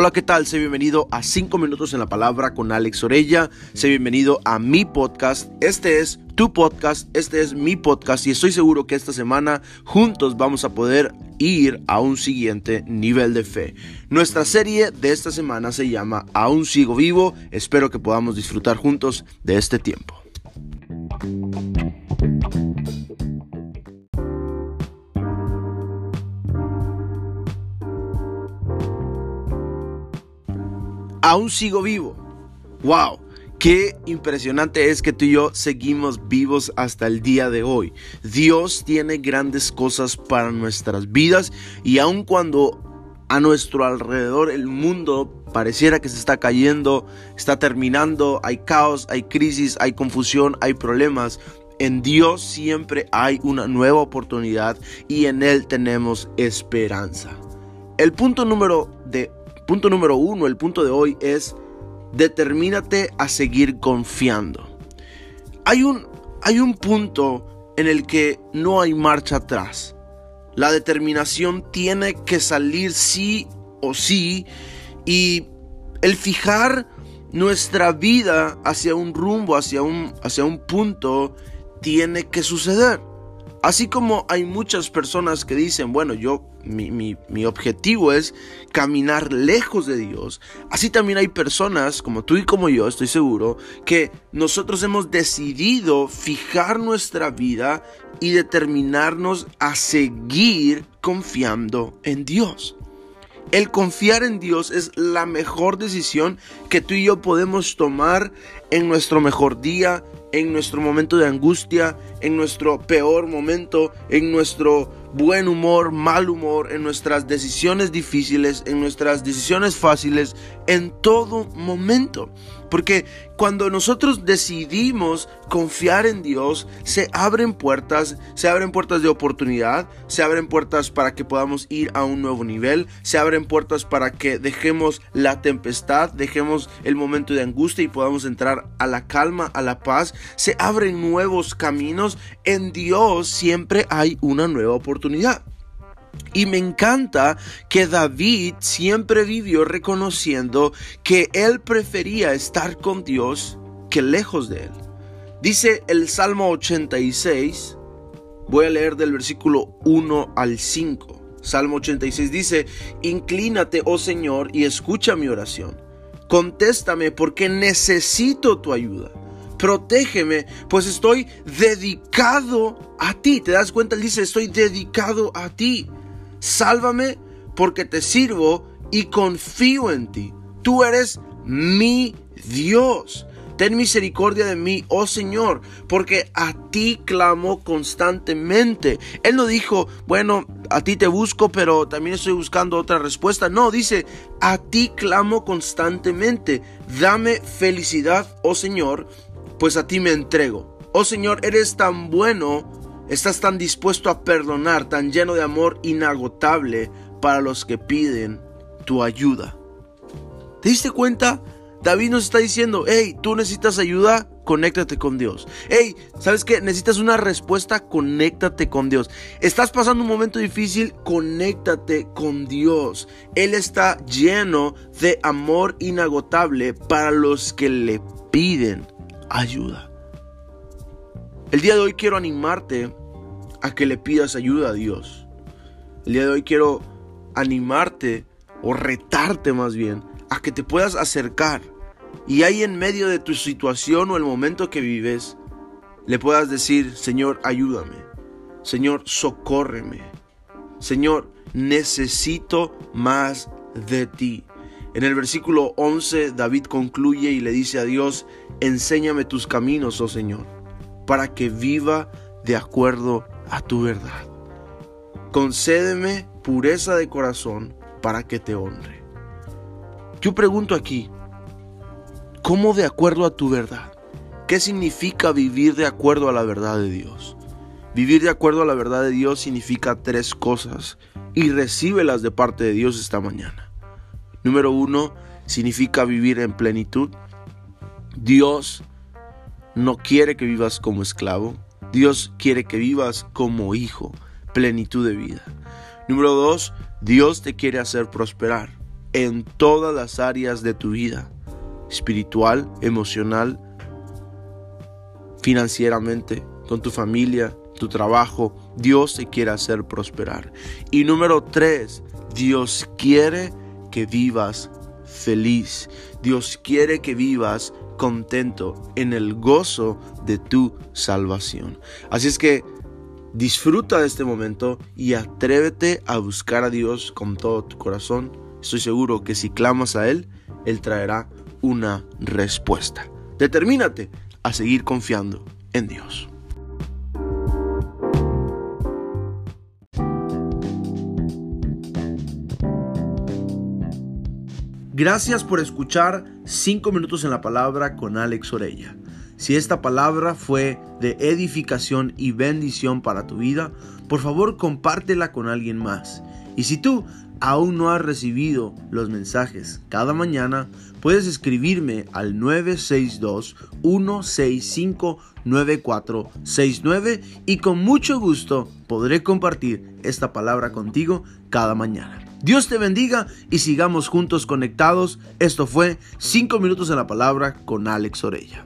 Hola, ¿qué tal? Sé bienvenido a 5 minutos en la palabra con Alex Orella. Sé bienvenido a mi podcast. Este es tu podcast, este es mi podcast y estoy seguro que esta semana juntos vamos a poder ir a un siguiente nivel de fe. Nuestra serie de esta semana se llama Aún sigo vivo. Espero que podamos disfrutar juntos de este tiempo. Aún sigo vivo. ¡Wow! Qué impresionante es que tú y yo seguimos vivos hasta el día de hoy. Dios tiene grandes cosas para nuestras vidas y aun cuando a nuestro alrededor el mundo pareciera que se está cayendo, está terminando, hay caos, hay crisis, hay confusión, hay problemas, en Dios siempre hay una nueva oportunidad y en Él tenemos esperanza. El punto número de punto número uno, el punto de hoy es determínate a seguir confiando. Hay un, hay un punto en el que no hay marcha atrás. La determinación tiene que salir sí o sí y el fijar nuestra vida hacia un rumbo, hacia un, hacia un punto, tiene que suceder. Así como hay muchas personas que dicen, bueno, yo, mi, mi, objetivo es caminar lejos de Dios. Así también hay personas, como tú y como yo, estoy seguro, que nosotros hemos decidido fijar nuestra vida y determinarnos a seguir confiando en Dios. El confiar en Dios es la mejor decisión que tú y yo podemos tomar en nuestro mejor día, en nuestro momento de angustia, en nuestro peor momento, en nuestro buen humor, mal humor, en nuestras decisiones difíciles, en nuestras decisiones fáciles, en todo momento. Porque cuando nosotros decidimos confiar en Dios, se abren puertas, se abren puertas de oportunidad, se abren puertas para que podamos ir a un nuevo nivel, se abren puertas para que dejemos la tempestad, dejemos el momento de angustia y podamos entrar a la calma, a la paz, se abren nuevos caminos, en Dios siempre hay una nueva oportunidad. Y me encanta que David siempre vivió reconociendo que él prefería estar con Dios que lejos de él. Dice el Salmo 86, voy a leer del versículo 1 al 5. Salmo 86 dice, Inclínate, oh Señor, y escucha mi oración. Contéstame porque necesito tu ayuda. Protégeme, pues estoy dedicado a ti. ¿Te das cuenta? Dice, estoy dedicado a ti. Sálvame porque te sirvo y confío en ti. Tú eres mi Dios. Ten misericordia de mí, oh Señor, porque a ti clamo constantemente. Él no dijo, bueno, a ti te busco, pero también estoy buscando otra respuesta. No, dice, a ti clamo constantemente. Dame felicidad, oh Señor, pues a ti me entrego. Oh Señor, eres tan bueno Estás tan dispuesto a perdonar, tan lleno de amor inagotable para los que piden tu ayuda. ¿Te diste cuenta? David nos está diciendo, hey, tú necesitas ayuda, conéctate con Dios. Hey, ¿sabes qué? Necesitas una respuesta, conéctate con Dios. Estás pasando un momento difícil, conéctate con Dios. Él está lleno de amor inagotable para los que le piden ayuda. El día de hoy quiero animarte a que le pidas ayuda a Dios. El día de hoy quiero animarte o retarte más bien a que te puedas acercar y ahí en medio de tu situación o el momento que vives le puedas decir, Señor, ayúdame. Señor, socórreme. Señor, necesito más de ti. En el versículo 11 David concluye y le dice a Dios, enséñame tus caminos, oh Señor, para que viva de acuerdo a tu verdad. Concédeme pureza de corazón para que te honre. Yo pregunto aquí, ¿cómo de acuerdo a tu verdad? ¿Qué significa vivir de acuerdo a la verdad de Dios? Vivir de acuerdo a la verdad de Dios significa tres cosas y recíbelas de parte de Dios esta mañana. Número uno, significa vivir en plenitud. Dios no quiere que vivas como esclavo. Dios quiere que vivas como hijo, plenitud de vida. Número dos, Dios te quiere hacer prosperar. en todas las áreas de tu vida, espiritual, emocional, financieramente, con tu familia, tu trabajo. Dios te quiere hacer prosperar. Y número tres, Dios quiere que vivas feliz. Dios quiere que vivas contento en el gozo de tu salvación. Así es que disfruta de este momento y atrévete a buscar a Dios con todo tu corazón. Estoy seguro que si clamas a Él, Él traerá una respuesta. Determínate a seguir confiando en Dios. Gracias por escuchar 5 minutos en la palabra con Alex Orella. Si esta palabra fue de edificación y bendición para tu vida, por favor compártela con alguien más. Y si tú aún no has recibido los mensajes cada mañana, puedes escribirme al 962-165-9469 y con mucho gusto podré compartir esta palabra contigo cada mañana. Dios te bendiga y sigamos juntos conectados. Esto fue 5 minutos en la palabra con Alex Orella.